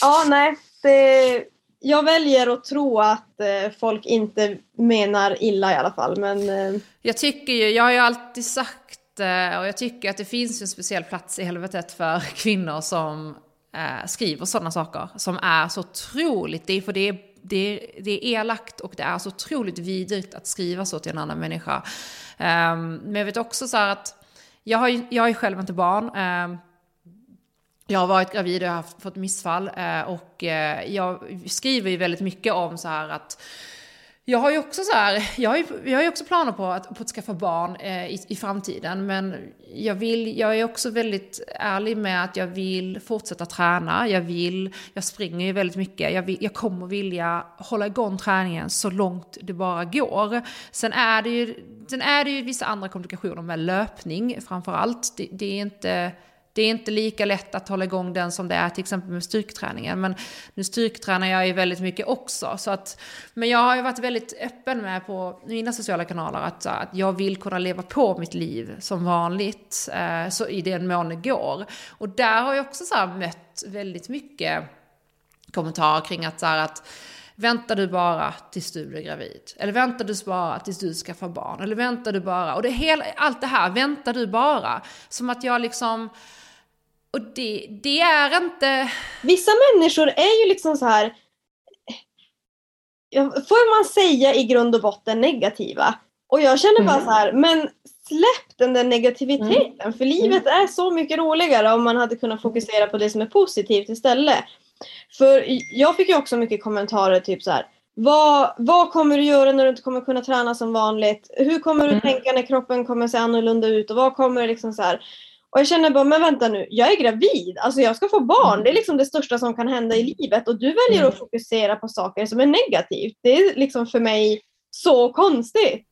ja, nej. Det, jag väljer att tro att eh, folk inte menar illa i alla fall. Men eh, Jag tycker ju, jag har ju alltid sagt eh, och jag tycker att det finns en speciell plats i helvetet för kvinnor som eh, skriver sådana saker. Som är så otroligt, det är för det är, det, är, det är elakt och det är så otroligt vidrigt att skriva så till en annan människa. Ehm, men jag vet också så här att jag har ju, jag har ju själv inte barn. Ehm, jag har varit gravid och jag har haft, fått missfall eh, och eh, jag skriver ju väldigt mycket om så här att Jag har ju också så här, jag har ju, jag har ju också planer på att, på att skaffa barn eh, i, i framtiden. Men jag, vill, jag är också väldigt ärlig med att jag vill fortsätta träna. Jag vill, jag springer ju väldigt mycket. Jag, vill, jag kommer vilja hålla igång träningen så långt det bara går. Sen är det ju, sen är det ju vissa andra komplikationer med löpning framför allt. Det, det är inte det är inte lika lätt att hålla igång den som det är till exempel med styrketräningen. Men nu styrketränar jag ju väldigt mycket också. Så att, men jag har ju varit väldigt öppen med på mina sociala kanaler att, att jag vill kunna leva på mitt liv som vanligt. Eh, så i den mån det går. Och där har jag också så mött väldigt mycket kommentarer kring att, så här, att Väntar du bara tills du blir gravid? Eller väntar du bara tills du skaffar barn? Eller väntar du bara? Och det hela, allt det här, väntar du bara? Som att jag liksom och det, det är inte... Vissa människor är ju liksom så här. Får man säga i grund och botten negativa? Och jag känner bara mm. så här, men släpp den där negativiteten. Mm. För livet är så mycket roligare om man hade kunnat fokusera på det som är positivt istället. För jag fick ju också mycket kommentarer typ så här. Vad, vad kommer du göra när du inte kommer kunna träna som vanligt? Hur kommer du mm. tänka när kroppen kommer se annorlunda ut? Och vad kommer liksom så här, och jag känner bara, men vänta nu, jag är gravid, alltså jag ska få barn, mm. det är liksom det största som kan hända i livet och du väljer mm. att fokusera på saker som är negativt. Det är liksom för mig så konstigt.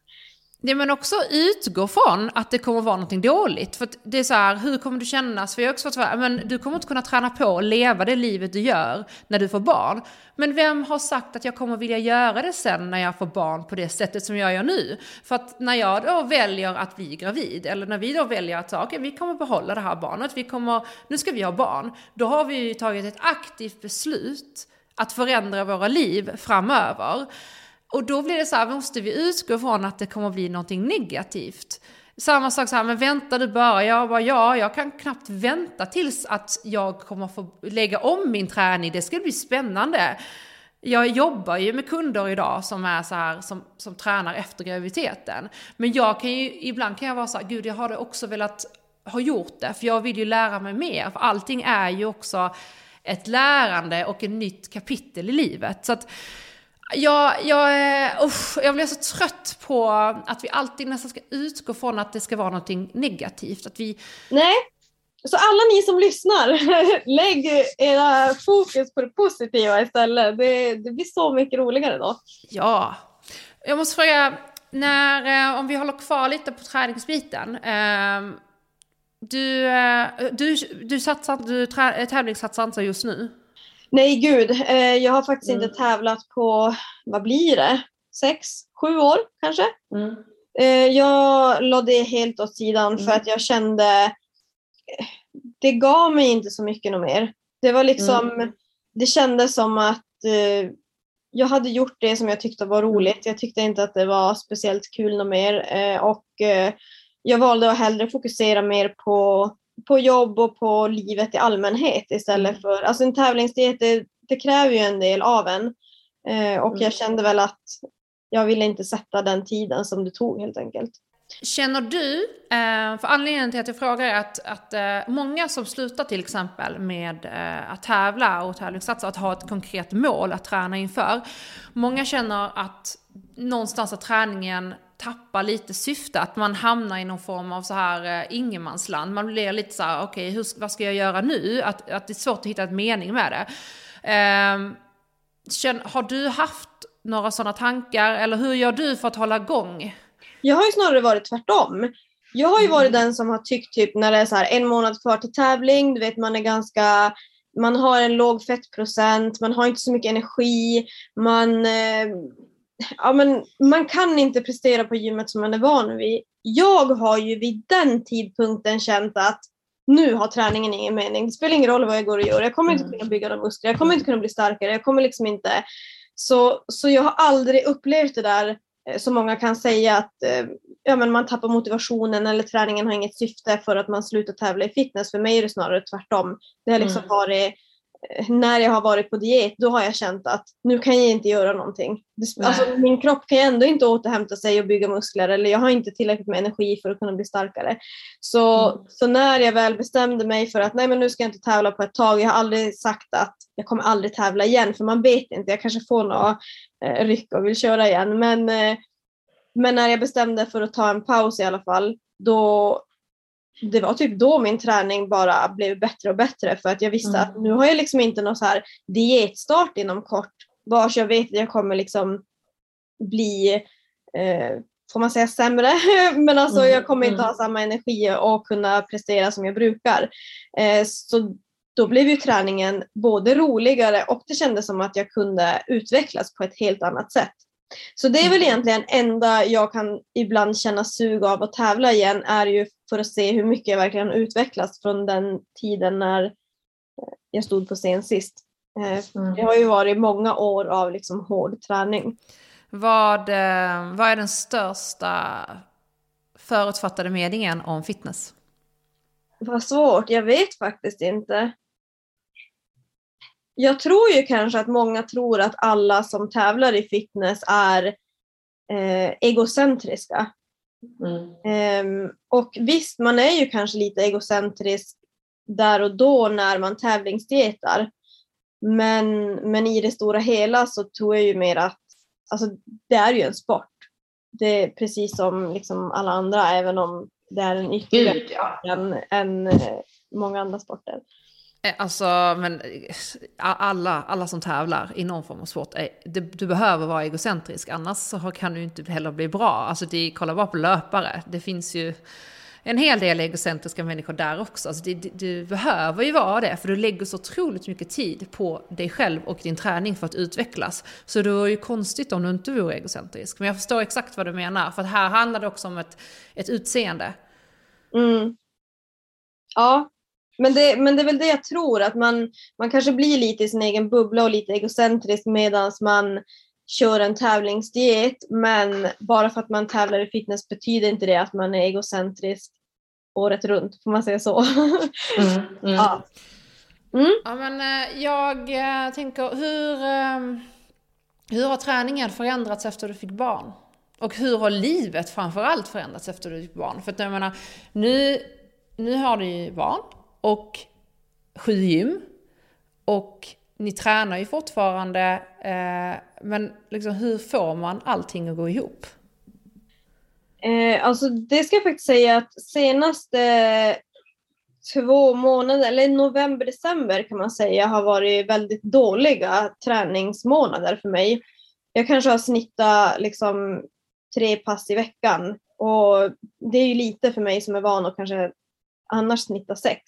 Ja men också utgå från att det kommer vara någonting dåligt. För det är så här, hur kommer du kännas? För jag har också fått men du kommer inte kunna träna på och leva det livet du gör när du får barn. Men vem har sagt att jag kommer vilja göra det sen när jag får barn på det sättet som jag gör nu? För att när jag då väljer att bli gravid, eller när vi då väljer att säga, okej okay, vi kommer behålla det här barnet, vi kommer, nu ska vi ha barn. Då har vi ju tagit ett aktivt beslut att förändra våra liv framöver. Och då blir det så här, måste vi utgå från att det kommer bli någonting negativt? Samma sak så här, men vänta du bara? Jag bara, ja, jag kan knappt vänta tills att jag kommer få lägga om min träning. Det ska bli spännande. Jag jobbar ju med kunder idag som är så här, som, som tränar efter graviditeten. Men jag kan ju, ibland kan jag vara så här, gud jag hade också velat ha gjort det, för jag vill ju lära mig mer. För allting är ju också ett lärande och ett nytt kapitel i livet. Så att, jag, jag, usch, jag blir så trött på att vi alltid nästan ska utgå från att det ska vara någonting negativt. Att vi... Nej, så alla ni som lyssnar, lägg era fokus på det positiva istället. Det, det blir så mycket roligare då. Ja. Jag måste fråga, när, eh, om vi håller kvar lite på träningsbiten. Eh, du, eh, du, du, satsar, du tävlingssatsar inte just nu? Nej gud, eh, jag har faktiskt mm. inte tävlat på, vad blir det, sex, sju år kanske. Mm. Eh, jag lade det helt åt sidan mm. för att jag kände, det gav mig inte så mycket mer. Det var liksom, mm. det kändes som att eh, jag hade gjort det som jag tyckte var roligt. Jag tyckte inte att det var speciellt kul något mer eh, och eh, jag valde att hellre fokusera mer på på jobb och på livet i allmänhet istället mm. för, alltså en tävlingsdiet det, det kräver ju en del av en eh, och jag mm. kände väl att jag ville inte sätta den tiden som det tog helt enkelt. Känner du, eh, för anledningen till att jag frågar är att, att eh, många som slutar till exempel med att tävla och tävlingssatsa, att ha ett konkret mål att träna inför. Många känner att någonstans att träningen tappar lite syfte, att man hamnar i någon form av så här eh, ingenmansland. Man blir lite så här, okej, okay, vad ska jag göra nu? Att, att det är svårt att hitta ett mening med det. Eh, känn, har du haft några sådana tankar, eller hur gör du för att hålla igång? Jag har ju snarare varit tvärtom. Jag har ju varit mm. den som har tyckt typ när det är så här en månad kvar till tävling, du vet man är ganska man har en låg fettprocent, man har inte så mycket energi, man eh, ja, men man kan inte prestera på gymmet som man är van vid. Jag har ju vid den tidpunkten känt att nu har träningen ingen mening. Det spelar ingen roll vad jag går och gör. Jag kommer inte mm. kunna bygga några muskler. Jag kommer inte kunna bli starkare. Jag kommer liksom inte. Så, så jag har aldrig upplevt det där eh, som många kan säga att eh, ja, men man tappar motivationen eller träningen har inget syfte för att man slutar tävla i fitness. För mig är det snarare tvärtom. Det har liksom mm. varit när jag har varit på diet, då har jag känt att nu kan jag inte göra någonting. Alltså, min kropp kan ju ändå inte återhämta sig och bygga muskler eller jag har inte tillräckligt med energi för att kunna bli starkare. Så, mm. så när jag väl bestämde mig för att nej men nu ska jag inte tävla på ett tag, jag har aldrig sagt att jag kommer aldrig tävla igen för man vet inte, jag kanske får några eh, ryck och vill köra igen. Men, eh, men när jag bestämde för att ta en paus i alla fall, då, det var typ då min träning bara blev bättre och bättre för att jag visste mm. att nu har jag liksom inte någon så här dietstart inom kort vars jag vet att jag kommer liksom bli, eh, får man säga sämre, men alltså mm. jag kommer inte mm. ha samma energi och kunna prestera som jag brukar. Eh, så då blev ju träningen både roligare och det kändes som att jag kunde utvecklas på ett helt annat sätt. Så det är väl mm. egentligen enda jag kan ibland känna sug av att tävla igen är ju för att se hur mycket jag verkligen utvecklats från den tiden när jag stod på scen sist. Eh, mm. Det har ju varit många år av liksom hård träning. Vad, eh, vad är den största förutfattade meningen om fitness? Vad svårt, jag vet faktiskt inte jag tror ju kanske att många tror att alla som tävlar i fitness är eh, egocentriska. Mm. Eh, och visst, man är ju kanske lite egocentrisk där och då när man tävlingsdietar. Men, men i det stora hela så tror jag ju mer att alltså, det är ju en sport. Det är precis som liksom alla andra, även om det är en ytterligare ja. än, än eh, många andra sporter. Eh, alltså, men eh, alla, alla som tävlar i någon form av sport, eh, är, du, du behöver vara egocentrisk, annars så kan du inte heller bli bra. Alltså, det, kolla bara på löpare, det finns ju en hel del egocentriska människor där också. Alltså, det, det, du behöver ju vara det, för du lägger så otroligt mycket tid på dig själv och din träning för att utvecklas. Så det vore ju konstigt om du inte vore egocentrisk. Men jag förstår exakt vad du menar, för här handlar det också om ett, ett utseende. Mm. Ja, men det, men det är väl det jag tror, att man, man kanske blir lite i sin egen bubbla och lite egocentrisk medan man kör en tävlingsdiet. Men bara för att man tävlar i fitness betyder inte det att man är egocentrisk året runt, får man säga så. Mm, mm. Ja. Mm. ja, men eh, jag eh, tänker, hur, eh, hur har träningen förändrats efter du fick barn? Och hur har livet framförallt förändrats efter du fick barn? För att jag menar, nu, nu har du ju barn och sju gym. Och ni tränar ju fortfarande, eh, men liksom, hur får man allting att gå ihop? Eh, alltså det ska jag faktiskt säga att senaste två månader, eller november, december kan man säga, har varit väldigt dåliga träningsmånader för mig. Jag kanske har snittat liksom tre pass i veckan och det är ju lite för mig som är van att kanske annars snitta sex.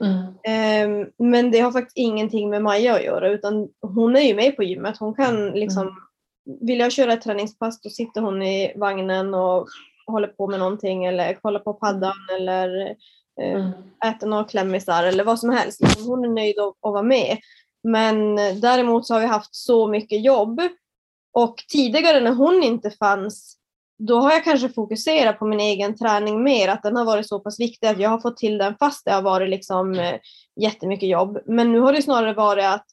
Mm. Ehm, men det har faktiskt ingenting med Maja att göra utan hon är ju med på gymmet. Hon kan mm. liksom, mm. vill jag köra ett träningspass då sitter hon i vagnen och håller på med någonting eller kollar på paddan eller eh, mm. äter några klämmisar eller vad som helst. Liksom, hon är nöjd att, att vara med. Men däremot så har vi haft så mycket jobb och tidigare när hon inte fanns då har jag kanske fokuserat på min egen träning mer, att den har varit så pass viktig att jag har fått till den fast det har varit liksom eh, jättemycket jobb. Men nu har det snarare varit att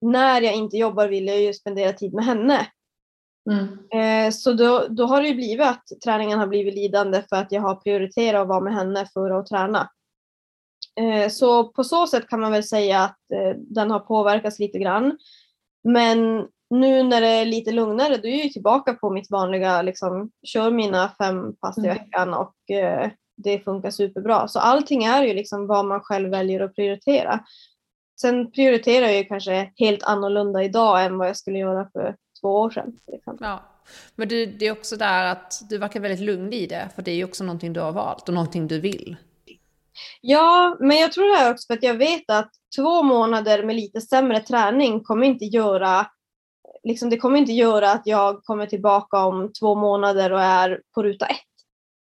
när jag inte jobbar vill jag ju spendera tid med henne. Mm. Eh, så då, då har det ju blivit att träningen har blivit lidande för att jag har prioriterat att vara med henne för att träna. Eh, så på så sätt kan man väl säga att den har påverkats lite grann. Men nu när det är lite lugnare då är jag tillbaka på mitt vanliga, liksom, kör mina fem pass i mm. veckan och eh, det funkar superbra. Så allting är ju liksom vad man själv väljer att prioritera. Sen prioriterar jag ju kanske helt annorlunda idag än vad jag skulle göra för två år sedan. Ja. Men du, det är också där att du verkar väldigt lugn i det, för det är ju också någonting du har valt och någonting du vill. Ja, men jag tror det här också för att jag vet att två månader med lite sämre träning kommer inte göra liksom, det kommer inte göra att jag kommer tillbaka om två månader och är på ruta ett.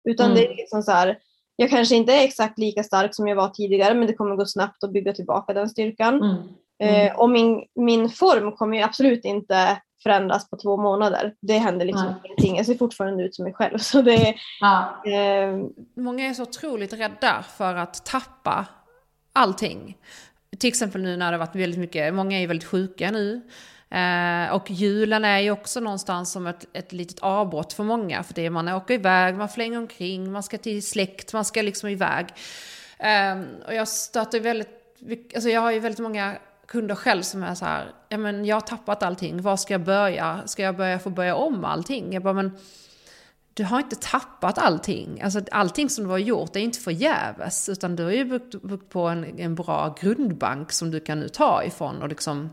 Utan mm. det är liksom så här, jag kanske inte är exakt lika stark som jag var tidigare men det kommer gå snabbt att bygga tillbaka den styrkan. Mm. Mm. Eh, och min, min form kommer ju absolut inte förändras på två månader. Det händer liksom ja. ingenting. Jag ser fortfarande ut som mig själv. Så det, ja. eh... Många är så otroligt rädda för att tappa allting till exempel nu när det har varit väldigt mycket, många är väldigt sjuka nu. Eh, och julen är ju också någonstans som ett, ett litet avbrott för många. För det är man åker iväg, man flänger omkring, man ska till släkt, man ska liksom iväg. Eh, och jag stöter väldigt, alltså jag har ju väldigt många kunder själv som är så här, ja men jag har tappat allting, var ska jag börja? Ska jag börja få börja om allting? Jag bara, men du har inte tappat allting. Alltså allting som du har gjort är inte förgäves, utan du har ju byggt, byggt på en, en bra grundbank som du kan nu ta ifrån och liksom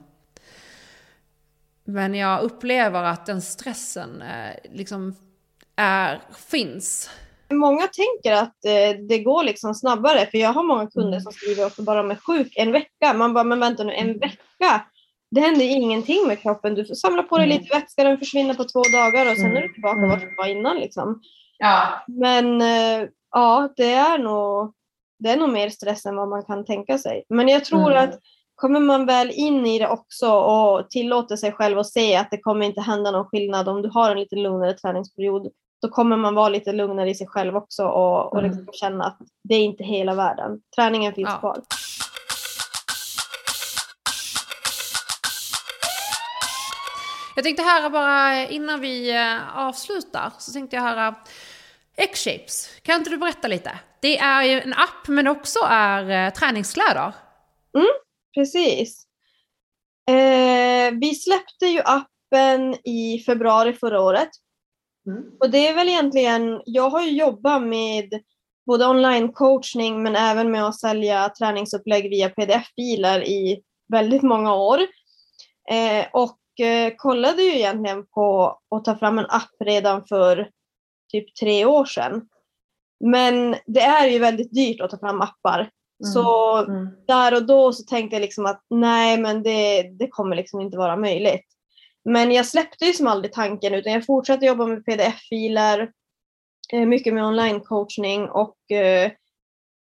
men jag upplever att den stressen eh, liksom är, finns. Många tänker att eh, det går liksom snabbare, för jag har många kunder Mm. som skriver också bara med sjuk en vecka. Man bara, men vänta nu, en vecka? Det händer ingenting med kroppen. Du får samla på dig Mm. lite vätska, den försvinner på två dagar och sen Mm. är du tillbaka Mm. vart du var innan. Liksom. Ja. Men eh, ja, det är, nog, det är nog mer stress än vad man kan tänka sig. Men jag tror Mm. att kommer man väl in i det också och tillåter sig själv att se att det kommer inte hända någon skillnad om du har en lite lugnare träningsperiod, då kommer man vara lite lugnare i sig själv också och, och Mm. liksom känna att det är inte hela världen. Träningen finns Ja. kvar. Jag tänkte här bara innan vi eh, avslutar så tänkte jag höra X-Shapes. Kan inte du berätta lite? Det är ju en app men också är eh, träningskläder. Precis. Eh, vi släppte ju appen i februari förra året. Mm. Och det är väl egentligen, jag har ju jobbat med både online-coachning men även med att sälja träningsupplägg via pdf-filer i väldigt många år. Eh, och eh, kollade ju egentligen på att ta fram en app redan för typ tre år sedan. Men det är ju väldigt dyrt att ta fram appar. Så där och då så tänkte jag liksom att nej men det, det kommer liksom inte vara möjligt. Men jag släppte ju som aldrig tanken utan jag fortsatte jobba med pdf-filer, eh, mycket med online-coachning och eh,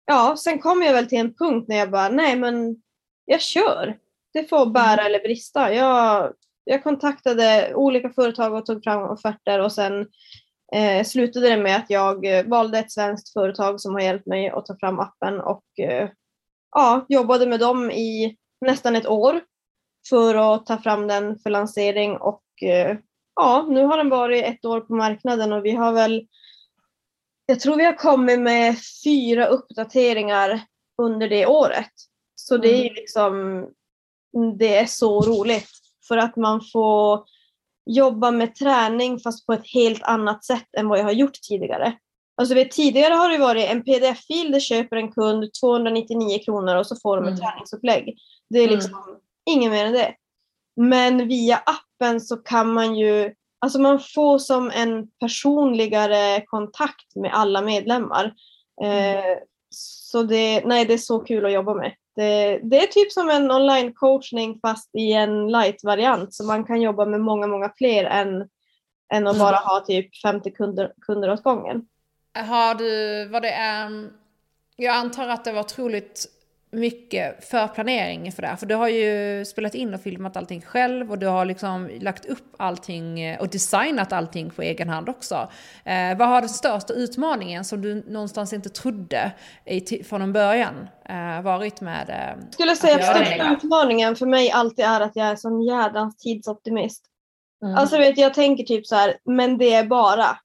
ja, sen kom jag väl till en punkt när jag bara nej men jag kör. Det får bära eller brista. Jag, jag kontaktade olika företag och tog fram offerter och sen eh, slutade det med att jag eh, valde ett svenskt företag som har hjälpt mig att ta fram appen och eh, ja, jobbade med dem i nästan ett år för att ta fram den för lansering och eh, ja, nu har den varit ett år på marknaden och vi har väl jag tror vi har kommit med fyra uppdateringar under det året. Så det är ju liksom det är så roligt för att man får jobba med träning fast på ett helt annat sätt än vad jag har gjort tidigare. Alltså vet, tidigare har det varit en pdf-fil, det köper en kund 299 kronor och så får de ett Mm. träningsupplägg. Det är liksom inget mer än det. Men via appen så kan man ju, alltså man får som en personligare kontakt med alla medlemmar. Eh, så det, nej, det är så kul att jobba med. Det, det är typ som en online-coachning fast i en light-variant så man kan jobba med många, många fler än, än att Mm. bara ha typ 50 kunder, kunder åt gången. Har du, vad det är, jag antar att det var otroligt mycket förplanering för det här. För du har ju spelat in och filmat allting själv och du har liksom lagt upp allting eh, och designat allting på egen hand också. Eh, vad har den största utmaningen som du någonstans inte trodde i, från början eh, varit med? Eh, Jag skulle säga att största utmaningen för mig alltid är att jag är sån jädrans tidsoptimist. Mm. Alltså vet, jag tänker typ så här, men det är bara.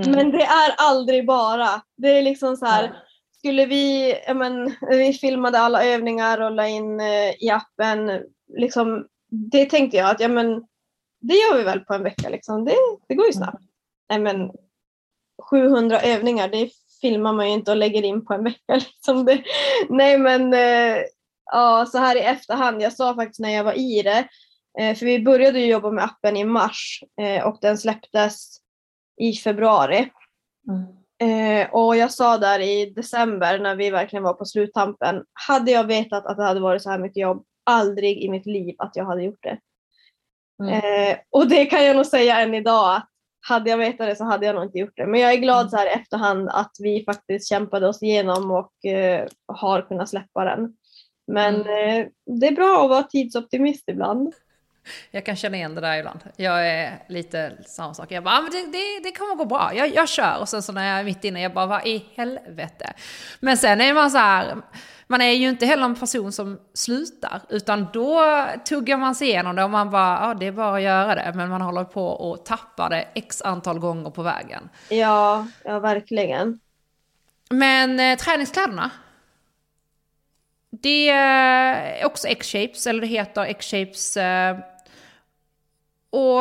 Mm. Men det är aldrig bara. Det är liksom så här, skulle vi, men, vi filmade alla övningar och la in eh, i appen, liksom, det tänkte jag att ja men det gör vi väl på en vecka liksom. Det, det går ju snabbt. Nej men 700 övningar, det filmar man ju inte och lägger in på en vecka. Liksom. Det, nej men eh, ja, så här i efterhand, jag sa faktiskt när jag var i det, eh, för vi började ju jobba med appen i mars och den släpptes i februari. Eh, och jag sa där i december när vi verkligen var på sluttampen, hade jag vetat att det hade varit så här mycket jobb, aldrig i mitt liv att jag hade gjort det. Eh, och det kan jag nog säga än idag att hade jag vetat det så hade jag nog inte gjort det. Men jag är glad så här i efterhand att vi faktiskt kämpade oss igenom och eh, har kunnat släppa den. Men eh, det är bra att vara tidsoptimist ibland. Jag kan känna igen det där ibland. Jag är lite samma sak. Jag bara, ah, men det, det, det kommer gå bra. Jag, jag kör. Och sen så när jag är mitt inne, jag bara, vad i helvete? Men sen är man så här, man är ju inte heller en person som slutar. Utan då tuggar man sig igenom det och man bara, ja det är bara att göra det. Men man håller på och tappar det x antal gånger på vägen. Ja, ja verkligen. Men eh, träningskläderna, det är också X-shapes, eller det heter X-shapes. Eh, och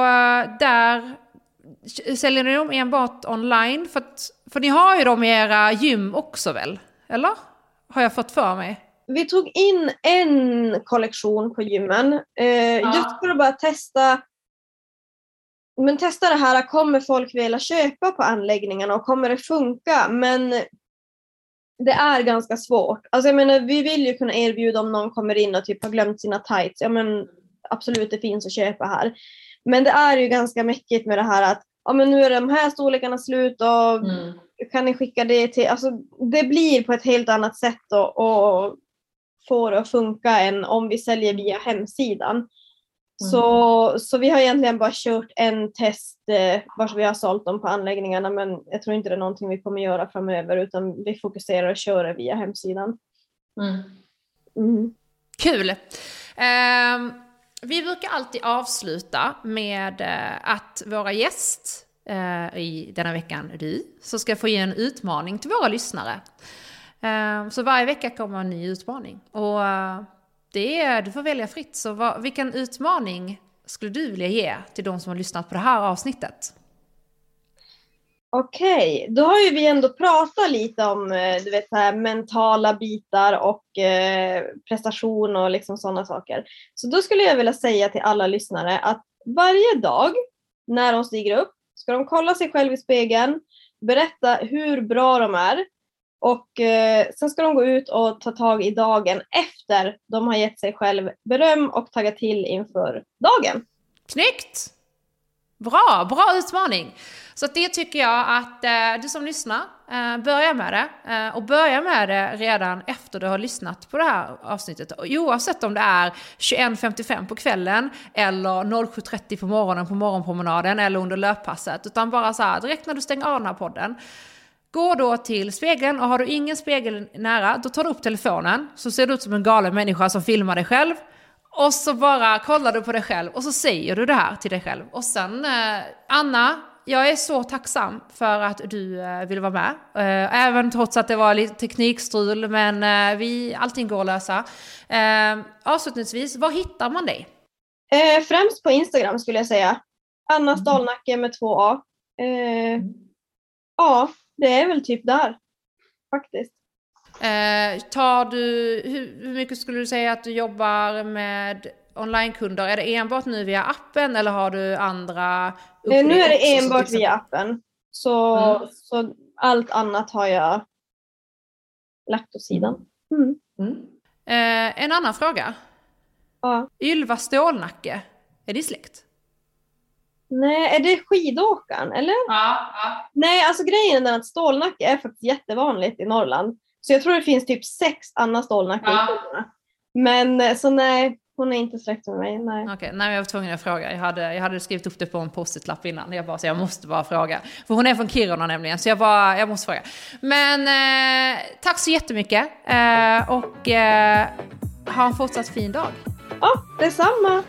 där säljer ni dem enbart online? För, att, för ni har ju dem i era gym också väl? Eller? Har jag fått för mig? Vi tog in en kollektion på gymmen. Eh, ja. Just för att bara testa men testa det här, kommer folk vilja köpa på anläggningarna och kommer det funka? Men det är ganska svårt. Alltså jag menar, vi vill ju kunna erbjuda om någon kommer in och typ har glömt sina tights. Ja men absolut, det finns att köpa här. Men det är ju ganska mäckigt med det här att ja, men nu är de här storlekarna slut och mm. kan ni skicka det till... Alltså, det blir på ett helt annat sätt att få det att funka än om vi säljer via hemsidan. Mm. Så, så vi har egentligen bara kört en test eh, vars vi har sålt dem på anläggningarna men jag tror inte det är någonting vi kommer göra framöver utan vi fokuserar och kör via hemsidan. Mm. Mm. Kul! Um... Vi brukar alltid avsluta med eh, att våra gäst eh, i denna veckan, du, så ska få ge en utmaning till våra lyssnare. Eh, så varje vecka kommer en ny utmaning. Och det är, du får välja fritt. Så vad, vilken utmaning skulle du vilja ge till de som har lyssnat på det här avsnittet? Okej, okay. då har ju vi ändå pratat lite om eh, du vet, så här, mentala bitar och eh, prestation och liksom sådana saker. Så då skulle jag vilja säga till alla lyssnare att varje dag när de stiger upp ska de kolla sig själv i spegeln, berätta hur bra de är och eh, sen ska de gå ut och ta tag i dagen efter de har gett sig själv beröm och taggat till inför dagen. Snyggt! Bra, bra utmaning! Så det tycker jag att eh, du som lyssnar, eh, börja med det. Eh, och börja med det redan efter du har lyssnat på det här avsnittet. Oavsett om det är 21.55 på kvällen eller 07.30 på morgonen på morgonpromenaden eller under löppasset. Utan bara så här, direkt när du stänger av den här podden. Gå då till spegeln och har du ingen spegel nära, då tar du upp telefonen. Så ser du ut som en galen människa som filmar dig själv. Och så bara kollar du på dig själv och så säger du det här till dig själv. Och sen, eh, Anna, jag är så tacksam för att du eh, ville vara med. Eh, även trots att det var lite teknikstrul, men eh, vi, allting går att lösa. Avslutningsvis, var hittar man dig? främst på Instagram skulle jag säga. Anna mm. Stalnacke med två A. ja, det är väl typ där faktiskt. Eh, tar du, hur, hur, mycket skulle du säga att du jobbar med onlinekunder? Är det enbart nu via appen eller har du andra? Eh, nu är det enbart via appen. Så, mm. så allt annat har jag lagt åt sidan. Mm. Mm. Eh, en annan fråga. Ja. Ylva Stålnacke, är det släkt? Nej, är det skidåkaren eller? Ja, ja. Nej, alltså grejen är att stålnacke är faktiskt jättevanligt i Norrland. Så jag tror det finns typ sex Anna Stålnacke ja. Men eh, så nej, hon är inte släkt med mig. Nej. Okej, okay, nej, jag var tvungen att fråga. Jag hade, jag hade skrivit upp det på en post-it-lapp innan. Jag bara, så jag måste bara fråga. För hon är från Kiruna nämligen, så jag bara, jag måste fråga. Men eh, tack så jättemycket eh, och eh, ha en fortsatt fin dag. Ja, detsamma.